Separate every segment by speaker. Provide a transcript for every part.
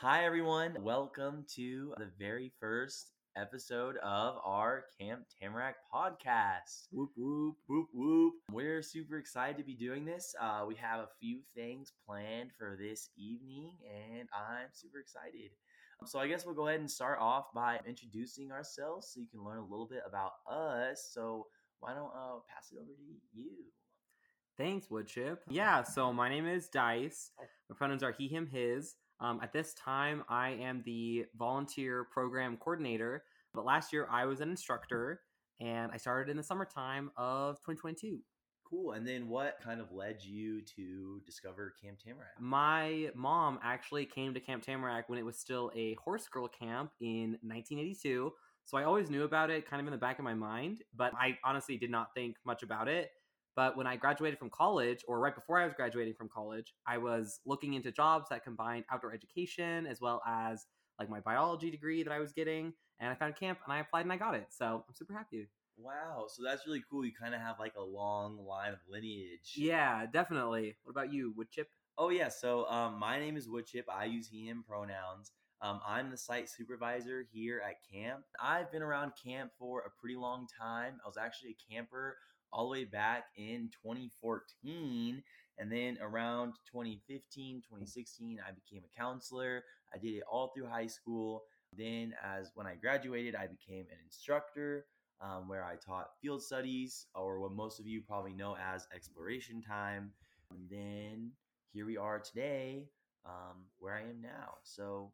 Speaker 1: Hi, everyone. Welcome to the very first episode of our Camp Tamarack podcast.
Speaker 2: Whoop whoop.
Speaker 1: Whoop whoop. We're super excited to be doing this. Uh, we have a few things planned for this evening, and I'm super excited. Um, So, I guess we'll go ahead and start off by introducing ourselves so you can learn a little bit about us. So, why don't uh, pass it over to you?
Speaker 2: Thanks, Woodchip. Yeah, so my name is Dice. My pronouns are he, him, his. Um, at this time, I am the volunteer program coordinator. But last year, I was an instructor, and I started in the summertime of 2022.
Speaker 1: Cool. And then, what kind of led you to discover Camp Tamarack?
Speaker 2: My mom actually came to Camp Tamarack when it was still a horse girl camp in 1982. So I always knew about it kind of in the back of my mind, but I honestly did not think much about it. But when I graduated from college, or right before I was graduating from college, I was looking into jobs that combined outdoor education as well as like my biology degree that I was getting. And I found camp and I applied and I got it. So I'm super happy.
Speaker 1: Wow, so that's really cool. You kind of have like a long line of lineage.
Speaker 2: Yeah, definitely. What about you, Woodchip?
Speaker 1: Oh yeah. So um, my name is Woodchip. I use he/him pronouns. Um, I'm the site supervisor here at camp. I've been around camp for a pretty long time. I was actually a camper all the way back in 2014, and then around 2015, 2016, I became a counselor. I did it all through high school. Then, as when I graduated, I became an instructor um, where I taught field studies, or what most of you probably know as exploration time. And then here we are today, um, where I am now. So,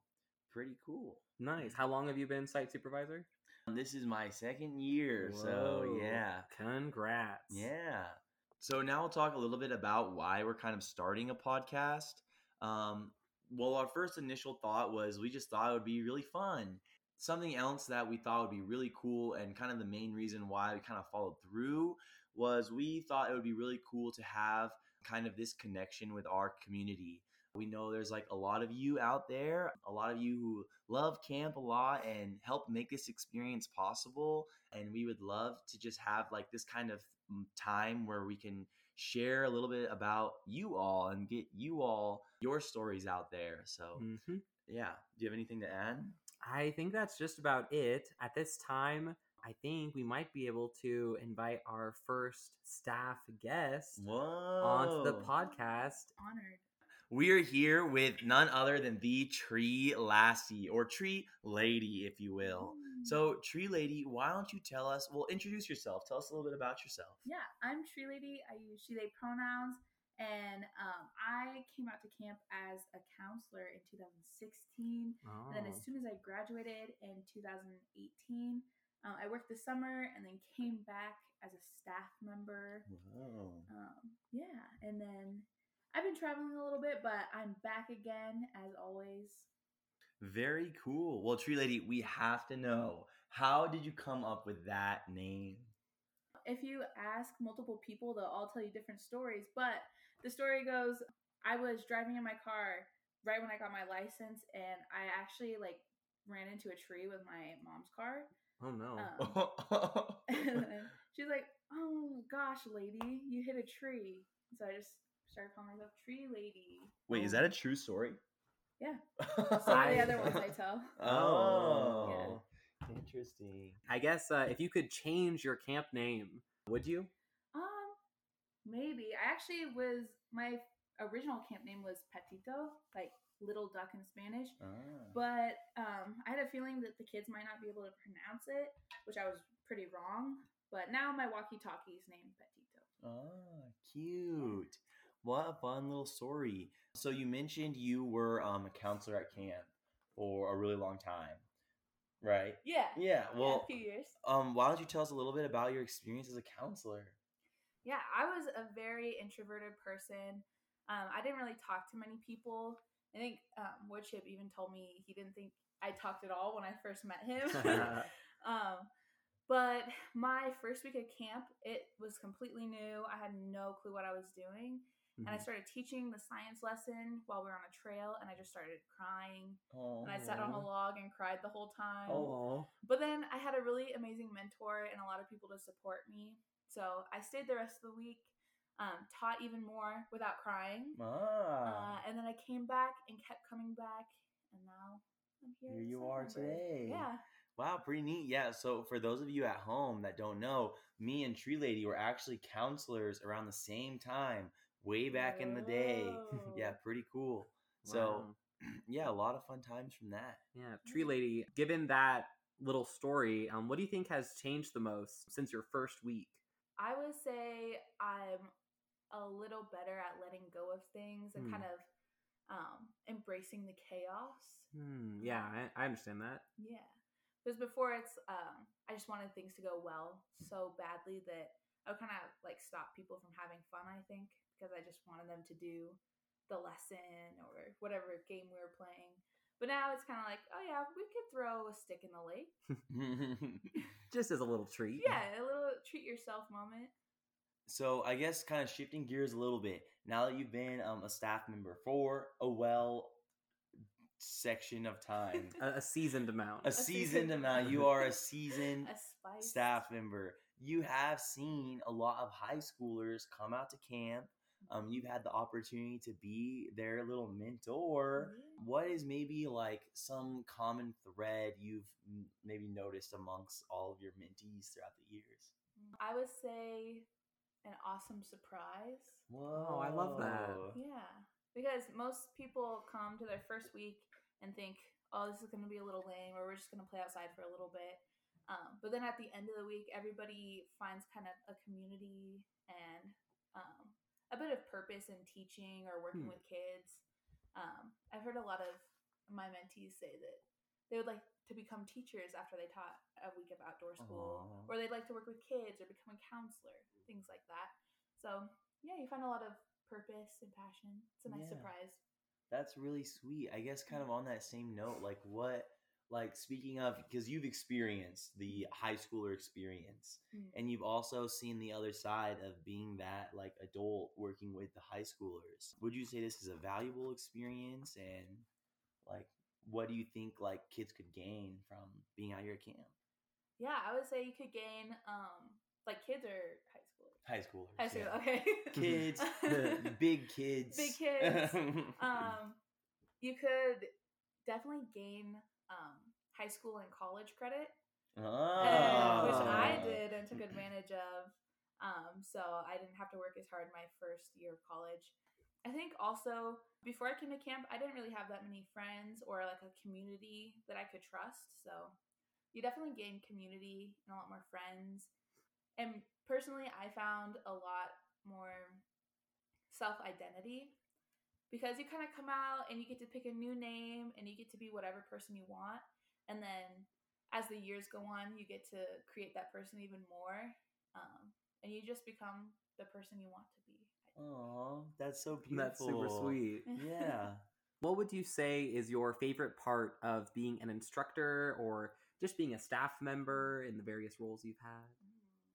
Speaker 1: pretty cool.
Speaker 2: Nice. How long have you been site supervisor?
Speaker 1: This is my second year. So, yeah.
Speaker 2: Congrats.
Speaker 1: Yeah. So now we'll talk a little bit about why we're kind of starting a podcast. Um, well, our first initial thought was we just thought it would be really fun. Something else that we thought would be really cool, and kind of the main reason why we kind of followed through was we thought it would be really cool to have kind of this connection with our community. We know there's like a lot of you out there, a lot of you who love camp a lot and help make this experience possible. And we would love to just have like this kind of mm, time where we can share a little bit about you all and get you all your stories out there. So,
Speaker 2: hmm
Speaker 1: yeah. Do you have anything to add?
Speaker 2: I think that's just about it. At this time, I think we might be able to invite our first staff guest
Speaker 1: Whoa.
Speaker 2: onto the podcast.
Speaker 3: honored.
Speaker 1: We are here with none other than the Tree Lassie or Tree Lady, if you will.
Speaker 3: Mm.
Speaker 1: So, Tree Lady, why don't you tell us? Well, introduce yourself. Tell us a little bit about yourself.
Speaker 3: yeah, I'm Tree Lady. I use she, they pronouns. And um, I came out to camp as a counselor in 2016.
Speaker 2: Oh.
Speaker 3: And then as soon as I graduated in 2018, um, I worked the summer and then came back as a staff member.
Speaker 1: Wow.
Speaker 3: Um, yeah, and then I've been traveling a little bit, but I'm back again as always.
Speaker 1: Very cool. Well, Tree Lady, we have to know how did you come up with that name?
Speaker 3: if you ask multiple people, they'll all tell you different stories. But the story goes, I was driving in my car right when I got my license, and I actually like ran into a tree with my mom's car.
Speaker 2: Oh no.
Speaker 3: Um, she's like, "Oh gosh, lady, you hit a tree." So I just started calling myself Tree Lady.
Speaker 1: Wait, is that a true story?
Speaker 3: Yeah. Some of the other ones I tell.
Speaker 1: Oh, interesting.
Speaker 2: I guess uh, if you could change your camp name, would you?
Speaker 3: Um, maybe. I actually was my original camp name was Patito, like little duck in Spanish.
Speaker 1: Ah.
Speaker 3: But um, I had a feeling that the kids might not be able to pronounce it, which I was pretty wrong. But now my walkie-talkie is named Patito.
Speaker 1: Oh, cute. What a fun little story. So you mentioned you were um, a counselor at camp for a really long time, right?
Speaker 3: Yeah.
Speaker 1: Yeah. Well,
Speaker 3: a few years.
Speaker 1: um, why don't you tell us a little bit about your experience as a counselor?
Speaker 3: Yeah, I was a very introverted person. Um, I didn't really talk to many people. I think um, Woodchip even told me he didn't think I talked at all when I first met him. um, but my first week at camp, it was completely new. I had no clue what I was doing. And I
Speaker 2: Mhm.
Speaker 3: started teaching the science lesson while we were on a trail, and I just started crying.
Speaker 1: Oh,
Speaker 3: And I sat on a log and cried the whole time.
Speaker 2: Oh.
Speaker 3: But then I had a really amazing mentor and a lot of people to support me. So I stayed the rest of the week, um, taught even more without crying.
Speaker 1: Ah.
Speaker 3: Uh, and then I came back and kept coming back. and now I'm here.
Speaker 1: Here you are today.
Speaker 3: Yeah.
Speaker 1: Wow, pretty neat. Yeah. So for those of you at home that don't know, me and Tree Lady were actually counselors around the same time, way back in the day. Yeah, pretty cool. So yeah, a lot of fun times from that.
Speaker 2: Yeah, Tree Lady, given that little story, um, what do you think has changed the most since your first week?
Speaker 3: I would say I'm a little better at letting go of things and
Speaker 2: Hmm.
Speaker 3: kind of um, embracing the chaos.
Speaker 2: Hmm, yeah, I, I understand that.
Speaker 3: Yeah. Because before it's, um, I just wanted things to go well so badly that I would kind of like stop people from having fun, I think, because I just wanted them to do the lesson or whatever game we were playing. But now it's kind of like, oh yeah, we could throw a stick in the lake.
Speaker 2: Just as a little treat.
Speaker 3: Yeah, a little treat yourself moment.
Speaker 1: so I guess kind of shifting gears a little bit. Now that you've been um, a staff member for a well section of time,
Speaker 2: A, a seasoned amount.
Speaker 1: a seasoned amount, you are a seasoned
Speaker 3: A
Speaker 1: staff member. You have seen a lot of high schoolers come out to camp. Um, you've had the opportunity to be their little mentor.
Speaker 3: Yeah.
Speaker 1: What is maybe like some common thread you've m- maybe noticed amongst all of your mentees throughout the years?
Speaker 3: I would say an awesome surprise.
Speaker 1: Whoa,
Speaker 2: I love that.
Speaker 3: Yeah, because most people come to their first week and think, "Oh, this is going to be a little lame," or "We're just going to play outside for a little bit." Um, but then at the end of the week, everybody finds kind of a community and um, a bit of purpose in teaching or working
Speaker 2: Hmm.
Speaker 3: with kids. Um, I've heard a lot of my mentees say that they would like to become teachers after they taught a week of outdoor school,
Speaker 1: Aw.
Speaker 3: or they'd like to work with kids or become a counselor, things like that. So yeah, you find a lot of purpose and passion. It's a nice
Speaker 1: Yeah.
Speaker 3: surprise.
Speaker 1: That's really sweet. I guess kind of on that same note, like what like speaking of because you've experienced the high schooler experience
Speaker 3: Mm.
Speaker 1: and you've also seen the other side of being that like adult working with the high schoolers. Would you say this is a valuable experience and like what do you think like kids could gain from being out here at camp?
Speaker 3: Yeah, I would say you could gain um like kids or high schoolers.
Speaker 1: High schoolers.
Speaker 3: High school,
Speaker 1: yeah.
Speaker 3: okay.
Speaker 1: Kids, big kids.
Speaker 3: Big kids. um, you could definitely gain um, high school and college credit, uh, which I
Speaker 1: Oh.
Speaker 3: did and took advantage of. Um, so I didn't have to work as hard my first year of college. I think also before I came to camp, I didn't really have that many friends or like a community that I could trust. So you definitely gain community and a lot more friends. And personally, I found a lot more self identity because you kind of come out and you get to pick a new name and you get to be whatever person you want. And then as the years go on, you get to create that person even more. Um, and you just become the person you want to be. I.
Speaker 1: Oh, that's so beautiful.
Speaker 2: That's super sweet.
Speaker 1: Yeah.
Speaker 2: What would you say is your favorite part of being an instructor or just being a staff member in the various roles you've had?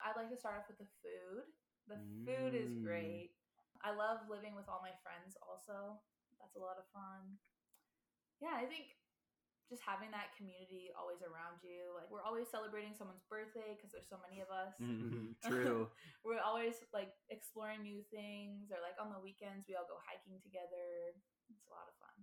Speaker 3: I'd like to start off with the food. The food is
Speaker 1: Mm.
Speaker 3: great. I love living with all my friends also. That's a lot of fun. Yeah, I think just having that community always around you. Like we're always celebrating someone's birthday because there's so many of us.
Speaker 1: Mhm.
Speaker 2: True.
Speaker 3: We're always like exploring new things or like on the weekends we all go hiking together. It's a lot of fun.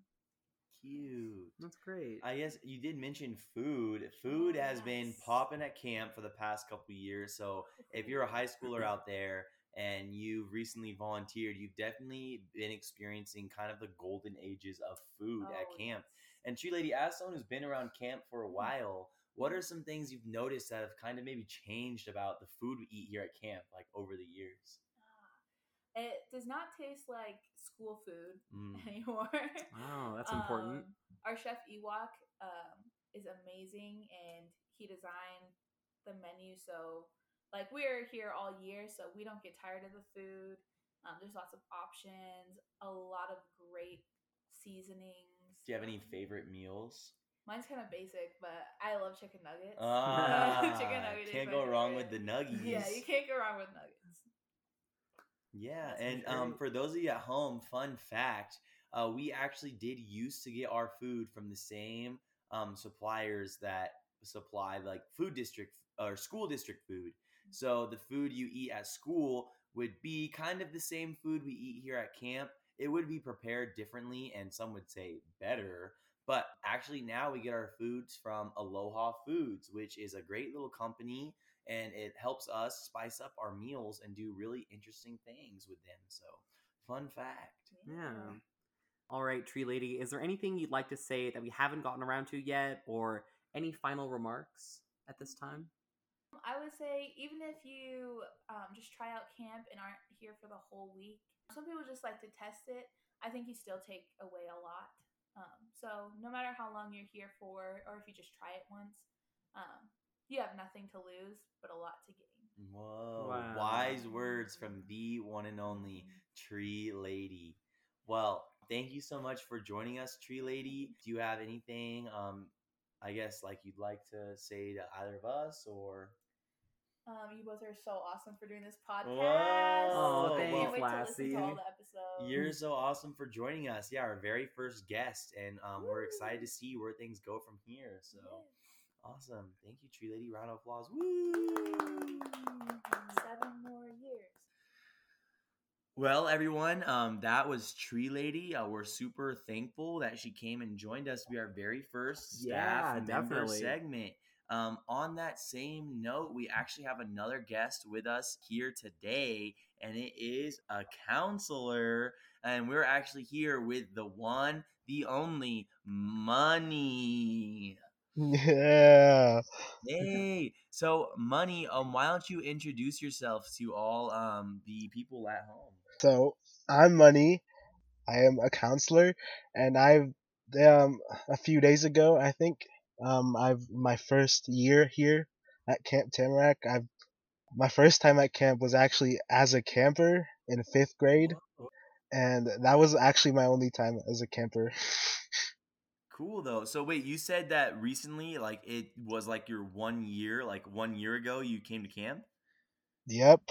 Speaker 1: Cute.
Speaker 2: That's great.
Speaker 1: I guess you did mention food. Food
Speaker 3: Oh,
Speaker 1: has been popping at camp for the past couple of years. So if you're a high schooler out there and you've recently volunteered, you've definitely been experiencing kind of the golden ages of food at
Speaker 3: Oh,
Speaker 1: camp.
Speaker 3: yes.
Speaker 1: And Tree Lady, as someone who's been around camp for a while, what are some things you've noticed that have kind of maybe changed about the food we eat here at camp, like over the years?
Speaker 3: Ah. It does not taste like school food
Speaker 1: Mm.
Speaker 3: anymore.
Speaker 2: Oh, that's important.
Speaker 3: Um, our chef Ewok um, is amazing, and he designed the menu so like we're here all year, so we don't get tired of the food. Um, there's lots of options, a lot of great seasonings.
Speaker 1: Do you have any
Speaker 3: Um,
Speaker 1: favorite meals?
Speaker 3: Mine's kind of basic, but I love chicken nuggets.
Speaker 1: Ah,
Speaker 3: Chicken nugget is
Speaker 1: can't go wrong with the nuggies.
Speaker 3: Yeah, you can't go wrong with nuggets.
Speaker 1: Yeah,
Speaker 2: That
Speaker 1: and um, for those of you at home, fun fact: uh, we actually did used to get our food from the same um, suppliers that supply like food district or school district food. So the food you eat at school would be kind of the same food we eat here at camp. It would be prepared differently, and some would say better, But actually, now we get our foods from Aloha Foods, which is a great little company and it helps us spice up our meals and do really interesting things with them. So, fun fact.
Speaker 2: Yeah. All right, Tree Lady, is there anything you'd like to say that we haven't gotten around to yet, or any final remarks at this time?
Speaker 3: I would say even if you um, just try out camp and aren't here for the whole week, some people just like to test it. I think you still take away a lot. Um, so no matter how long you're here for, or if you just try it once, um, you have nothing to lose but a lot to gain.
Speaker 1: Whoa.
Speaker 2: Wow.
Speaker 1: Wise words from the one and only Tree Lady. Well, thank you so much for joining us, Tree Lady. Do you have anything, um, I guess, like you'd like to say to either of us or?
Speaker 3: Um, you both are so awesome for doing this podcast.
Speaker 1: Whoa,
Speaker 3: I can't
Speaker 1: thanks,
Speaker 3: wait to listen to all the episodes.
Speaker 1: You're so awesome for joining us. Yeah, our very first guest, and um, we're excited to see where things go from here. So
Speaker 3: Yes.
Speaker 1: awesome! Thank you, Tree Lady. Round of applause. Woo!
Speaker 3: Seven more years.
Speaker 1: Well, everyone, um, that was Tree Lady. Uh, we're super thankful that she came and joined us to be our very first staff
Speaker 2: Yeah,
Speaker 1: member
Speaker 2: definitely.
Speaker 1: segment. Um, on that same note, we actually have another guest with us here today, and it is a counselor. And we're actually here with the one, the only Money.
Speaker 4: Yeah.
Speaker 1: Hey, so Money, um, why don't you introduce yourself to all um the people at home?
Speaker 4: So I'm Money. I am a counselor, and I've um a few days ago, I think, um I've my first year here at Camp Tamarack. I've my first time at camp was actually as a camper in fifth grade, and that was actually my only time as a camper.
Speaker 1: Cool though. So wait, you said that recently, like it was like your one year, like one year ago, you came to camp.
Speaker 4: yep.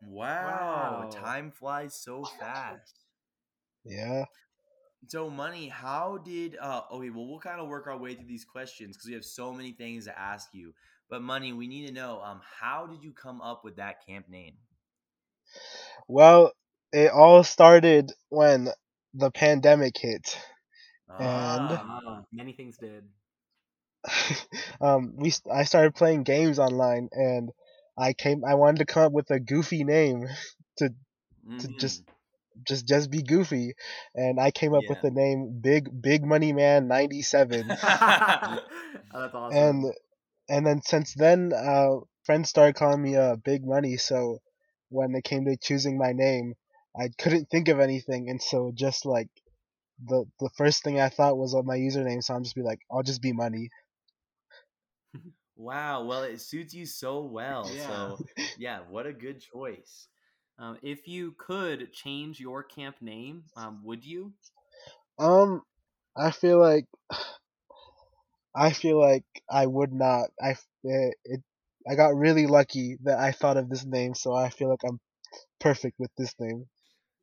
Speaker 1: Wow,
Speaker 2: Wow.
Speaker 1: time flies so fast.
Speaker 4: Yeah.
Speaker 1: So, money, how did? uh Okay, well, we'll kind of work our way through these questions because we have so many things to ask you. But, money, we need to know, um, how did you come up with that camp name?
Speaker 4: Well, it all started when the pandemic hit. And-
Speaker 1: Ah,
Speaker 2: Ah, many things did.
Speaker 4: um, we I started playing games online, and I came. I wanted to come up with a goofy name to just-
Speaker 1: mhm.
Speaker 4: just just just be goofy, and I came up with the name Big Big Money Man ninety seven.
Speaker 2: oh, that's awesome.
Speaker 4: and and then since then, uh, friends started calling me uh Big Money. So when it came to choosing my name, I couldn't think of anything, and so just like the the first thing I thought was on my username, so I'm just be like, I'll just be Money.
Speaker 1: Wow, well, it suits you so well.
Speaker 2: Yeah.
Speaker 1: So, yeah, what a good choice.
Speaker 2: Um, if you could change your camp name, um, would you?
Speaker 4: Um, I feel like I feel like I would not. I it, it I got really lucky that I thought of this name, so I feel like I'm perfect with this name.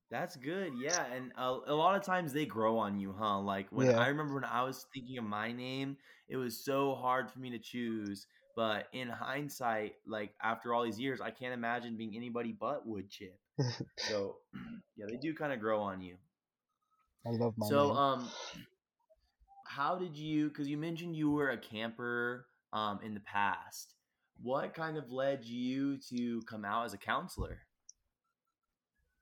Speaker 1: That's good, yeah. And a, a lot of times they grow on you, huh? Like when
Speaker 4: Yeah.
Speaker 1: I remember when I was thinking of my name, it was so hard for me to choose. But in hindsight, like after all these years, I can't imagine being anybody but Woodchip. So yeah, they do kind of grow on you.
Speaker 4: I love my
Speaker 1: so
Speaker 4: name.
Speaker 1: um, how did you? Because you mentioned you were a camper um in the past. What kind of led you to come out as a counselor?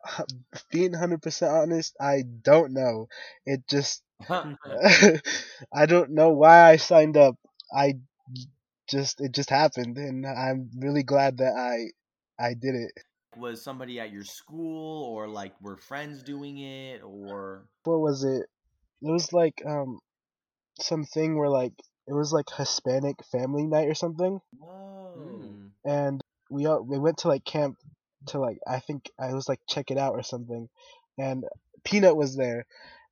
Speaker 4: Being 100% honest, I don't know. It just I don't know why I signed up. I just it just happened, and I'm really glad that I I did it.
Speaker 1: was somebody at your school or like were friends doing it or
Speaker 4: what was it? It was like um something where like it was like Hispanic family night or something,
Speaker 1: whoa
Speaker 2: Mm.
Speaker 4: and we all we went to like camp to like I think I was like check it out or something, and Peanut was there,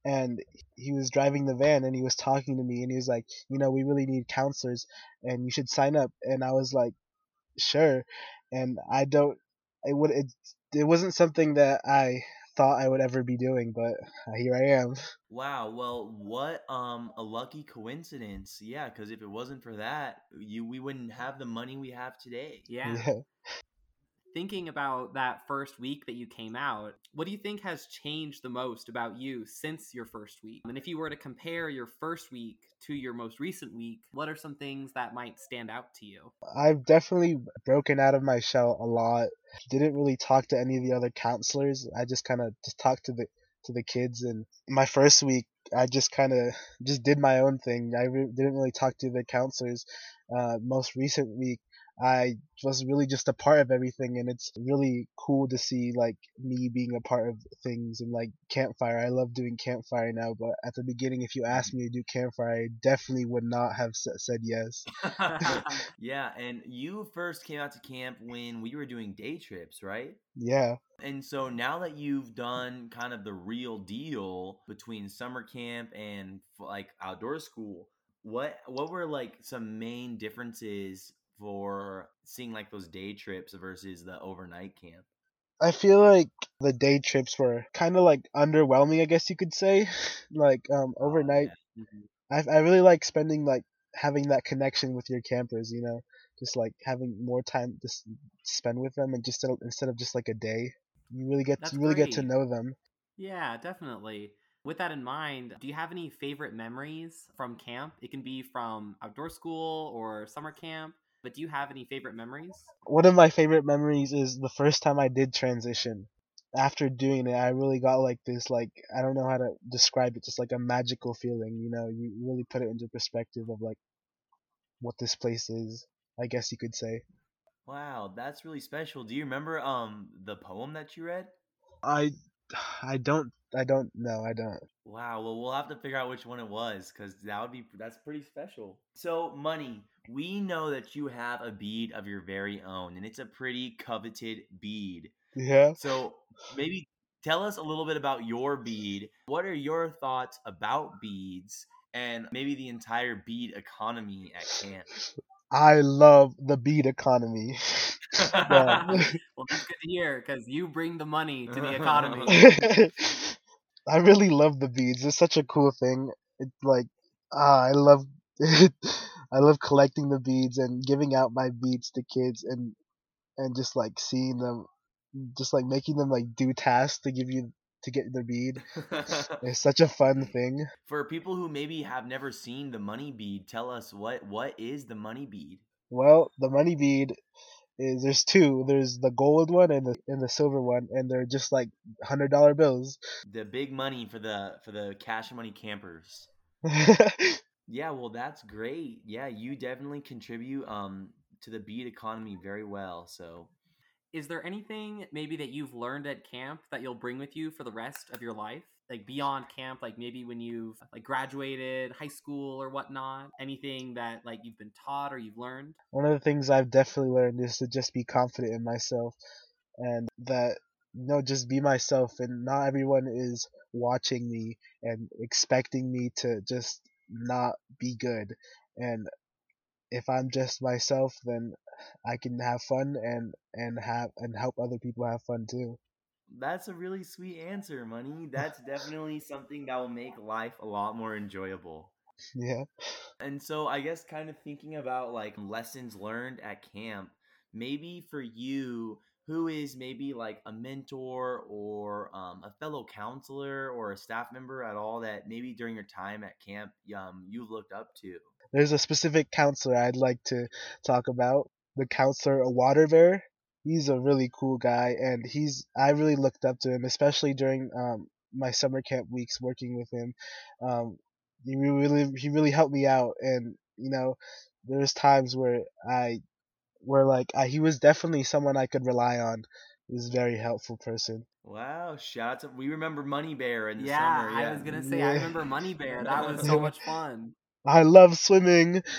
Speaker 4: and he was driving the van and he was talking to me and he was like, you know, we really need counselors and you should sign up, and I was like, sure, and I don't, it would it it wasn't something that I thought I would ever be doing, but here I am.
Speaker 1: wow well what um a lucky coincidence yeah because if it wasn't for that you we wouldn't have the money we have today
Speaker 2: Yeah.
Speaker 4: yeah.
Speaker 2: Thinking about that first week that you came out, what do you think has changed the most about you since your first week? And if you were to compare your first week to your most recent week, what are some things that might stand out to you?
Speaker 4: I've definitely broken out of my shell a lot. Didn't really talk to any of the other counselors. I just kind of just talked to the to the kids and my first week I just kind of just did my own thing. I re- didn't really talk to the counselors. Uh, most recent week I was really just a part of everything and it's really cool to see like me being a part of things and like campfire. I love doing campfire now, but at the beginning if you asked me to do campfire, I definitely would not have said yes.
Speaker 1: yeah, and you first came out to camp when we were doing day trips, right?
Speaker 4: Yeah.
Speaker 1: And so now that you've done kind of the real deal between summer camp and like outdoor school, what what were like some main differences for seeing like those day trips versus the overnight camp?
Speaker 4: I feel like the day trips were kind of like underwhelming, I guess you could say. like um
Speaker 1: Oh,
Speaker 4: overnight,
Speaker 1: yeah.
Speaker 2: Mhm.
Speaker 4: I I really like spending like having that connection with your campers, you know, just like having more time to s- spend with them and just instead of just like a day, you really get
Speaker 2: That's
Speaker 4: you really get to know them.
Speaker 2: Yeah, definitely. With that in mind, do you have any favorite memories from camp? It can be from outdoor school or summer camp, but do you have any favorite memories?
Speaker 4: One of my favorite memories is the first time I did transition. After doing it, I really got like this like I don't know how to describe it, just like a magical feeling, you know, you really put it into perspective of like what this place is, I guess you could say.
Speaker 1: Wow, that's really special. Do you remember um the poem that you read?
Speaker 4: I I don't I don't know, I don't.
Speaker 1: Wow, well we'll have to figure out which one it was cuz that would be that's pretty special. So, money, we know that you have a bead of your very own and it's a pretty coveted bead.
Speaker 4: Yeah.
Speaker 1: So, maybe tell us a little bit about your bead. What are your thoughts about beads and maybe the entire bead economy at camp?
Speaker 4: I love the bead economy. Yeah.
Speaker 2: well, that's good to hear because you bring the money to the economy.
Speaker 4: I really love the beads. It's such a cool thing. It's like ah, I love I love collecting the beads and giving out my beads to kids and and just like seeing them just like making them like do tasks to give you to get the bead. It's such a fun thing.
Speaker 1: For people who maybe have never seen the money bead, tell us what what is the money bead?
Speaker 4: Well, the money bead is there's two. There's the gold one and the and the silver one, and they're just like hundred dollar bills.
Speaker 1: The big money for the for the cash money campers. Yeah, well that's great. Yeah, you definitely contribute um to the bead economy very well. So
Speaker 2: Is there anything maybe that you've learned at camp that you'll bring with you for the rest of your life? Like beyond camp, like maybe when you've like graduated high school or whatnot? Anything that like you've been taught or you've learned?
Speaker 4: One of the things I've definitely learned is to just be confident in myself, and that you know just be myself, and not everyone is watching me and expecting me to just not be good. And if I'm just myself, then I can have fun and and have and help other people have fun too.
Speaker 1: That's a really sweet answer, money. That's definitely something that will make life a lot more enjoyable.
Speaker 4: Yeah.
Speaker 1: And so I guess kind of thinking about like lessons learned at camp, maybe for you who is maybe like a mentor or um, a fellow counselor or a staff member at all that maybe during your time at camp um, you've looked up to.
Speaker 4: There's a specific counselor I'd like to talk about. The counselor, a Water Bear. He's a really cool guy, and he's I really looked up to him, especially during um, my summer camp weeks working with him. Um, he really he really helped me out, and you know, there was times where I where like I, he was definitely someone I could rely on. He was a very helpful person.
Speaker 1: Wow, shout out to we remember Money Bear in the
Speaker 2: yeah,
Speaker 1: summer. Yeah,
Speaker 2: I was gonna say
Speaker 4: Yeah.
Speaker 2: I remember Money Bear. That was so much fun.
Speaker 4: I love swimming.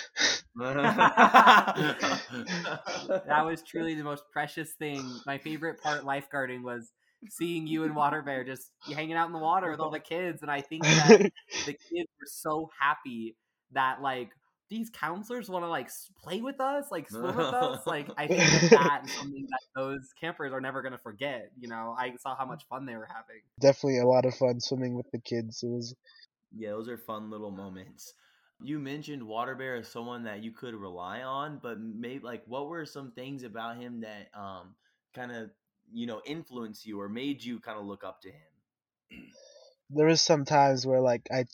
Speaker 2: That was truly the most precious thing. My favorite part lifeguarding was seeing you and Water Bear just hanging out in the water with all the kids, and I think that the kids were so happy that like these counselors want to like play with us, like swim with us. Like I think that, that is something that those campers are never gonna forget. You know, I saw how much fun they were having.
Speaker 4: definitely a lot of fun swimming with the kids. It was
Speaker 1: Yeah, those are fun little moments. You mentioned Water Bear as someone that you could rely on, but maybe like what were some things about him that um kind of you know influenced you or made you kind of look up to him?
Speaker 4: There was some times where like I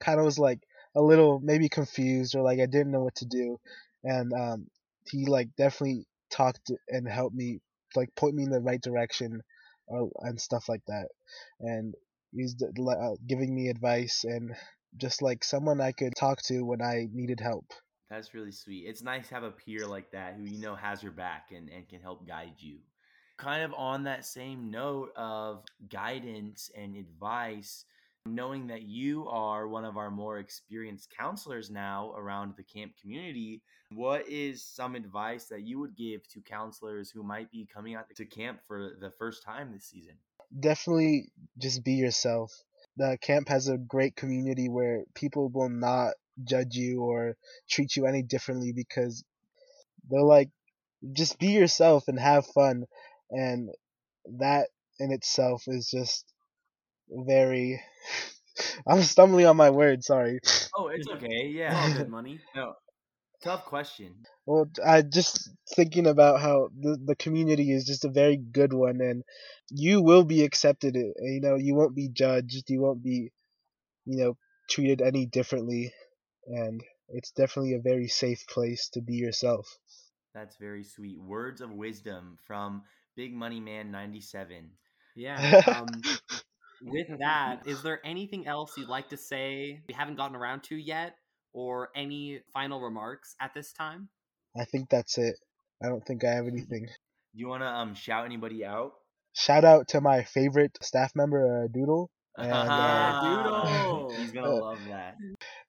Speaker 4: kind of was like a little maybe confused or like I didn't know what to do, and um, he like definitely talked and helped me like point me in the right direction or and stuff like that, and he's uh, giving me advice and just like someone I could talk to when I needed help.
Speaker 1: That's really sweet. It's nice to have a peer like that who you know has your back and, and can help guide you. Kind of on that same note of guidance and advice, knowing that you are one of our more experienced counselors now around the camp community, what is some advice that you would give to counselors who might be coming out to camp for the first time this season?
Speaker 4: Definitely just be yourself. The camp has a great community where people will not judge you or treat you any differently because they're like just be yourself and have fun and that in itself is just very I'm stumbling on my words, sorry.
Speaker 1: Oh, it's okay.
Speaker 2: All
Speaker 1: Yeah.
Speaker 2: good money.
Speaker 1: no, tough question.
Speaker 4: Well, I just thinking about how the the community is just a very good one, and you will be accepted. uh, You know, you won't be judged. You won't be, you know, treated any differently, and it's definitely a very safe place to be yourself.
Speaker 1: That's very sweet. Words of wisdom from Big Money Man 97.
Speaker 2: Yeah. Um, with that, is there anything else you'd like to say we haven't gotten around to yet, or any final remarks at this time?
Speaker 4: I think that's it. I don't think I have anything.
Speaker 1: Do you want to um shout anybody out?
Speaker 4: Shout out to my favorite staff member, uh, Doodle, And, uh,
Speaker 2: Doodle.
Speaker 1: He's gonna
Speaker 4: Uh,
Speaker 1: love that.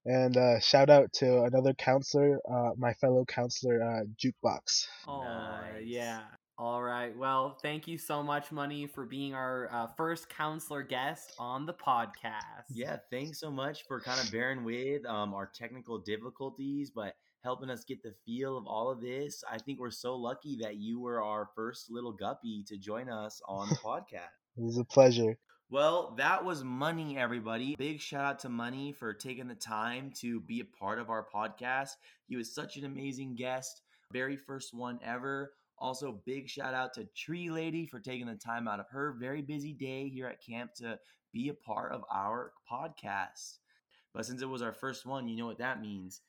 Speaker 4: and uh, shout out to another counselor, uh, my fellow counselor, uh, Jukebox.
Speaker 2: Oh,
Speaker 1: Nice.
Speaker 2: yeah. All right. Well, thank you so much, Money, for being our uh, first counselor guest on the podcast.
Speaker 1: Yeah, thanks so much for kind of bearing with um, our technical difficulties, but helping us get the feel of all of this. I think we're so lucky that you were our first little guppy to join us on the podcast.
Speaker 4: It was a pleasure.
Speaker 1: Well, that was Money, everybody. Big shout out to Money for taking the time to be a part of our podcast. He was such an amazing guest, very first one ever. Also, big shout out to Tree Lady for taking the time out of her very busy day here at camp to be a part of our podcast. But since it was our first one, you know what that means.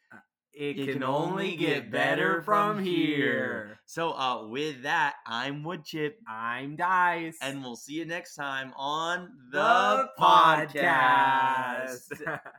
Speaker 2: It,
Speaker 1: It
Speaker 2: can, only get better from here.
Speaker 1: So, uh, with that, I'm Woodchip,
Speaker 2: I'm Dice.
Speaker 1: and we'll see you next time on
Speaker 2: the podcast.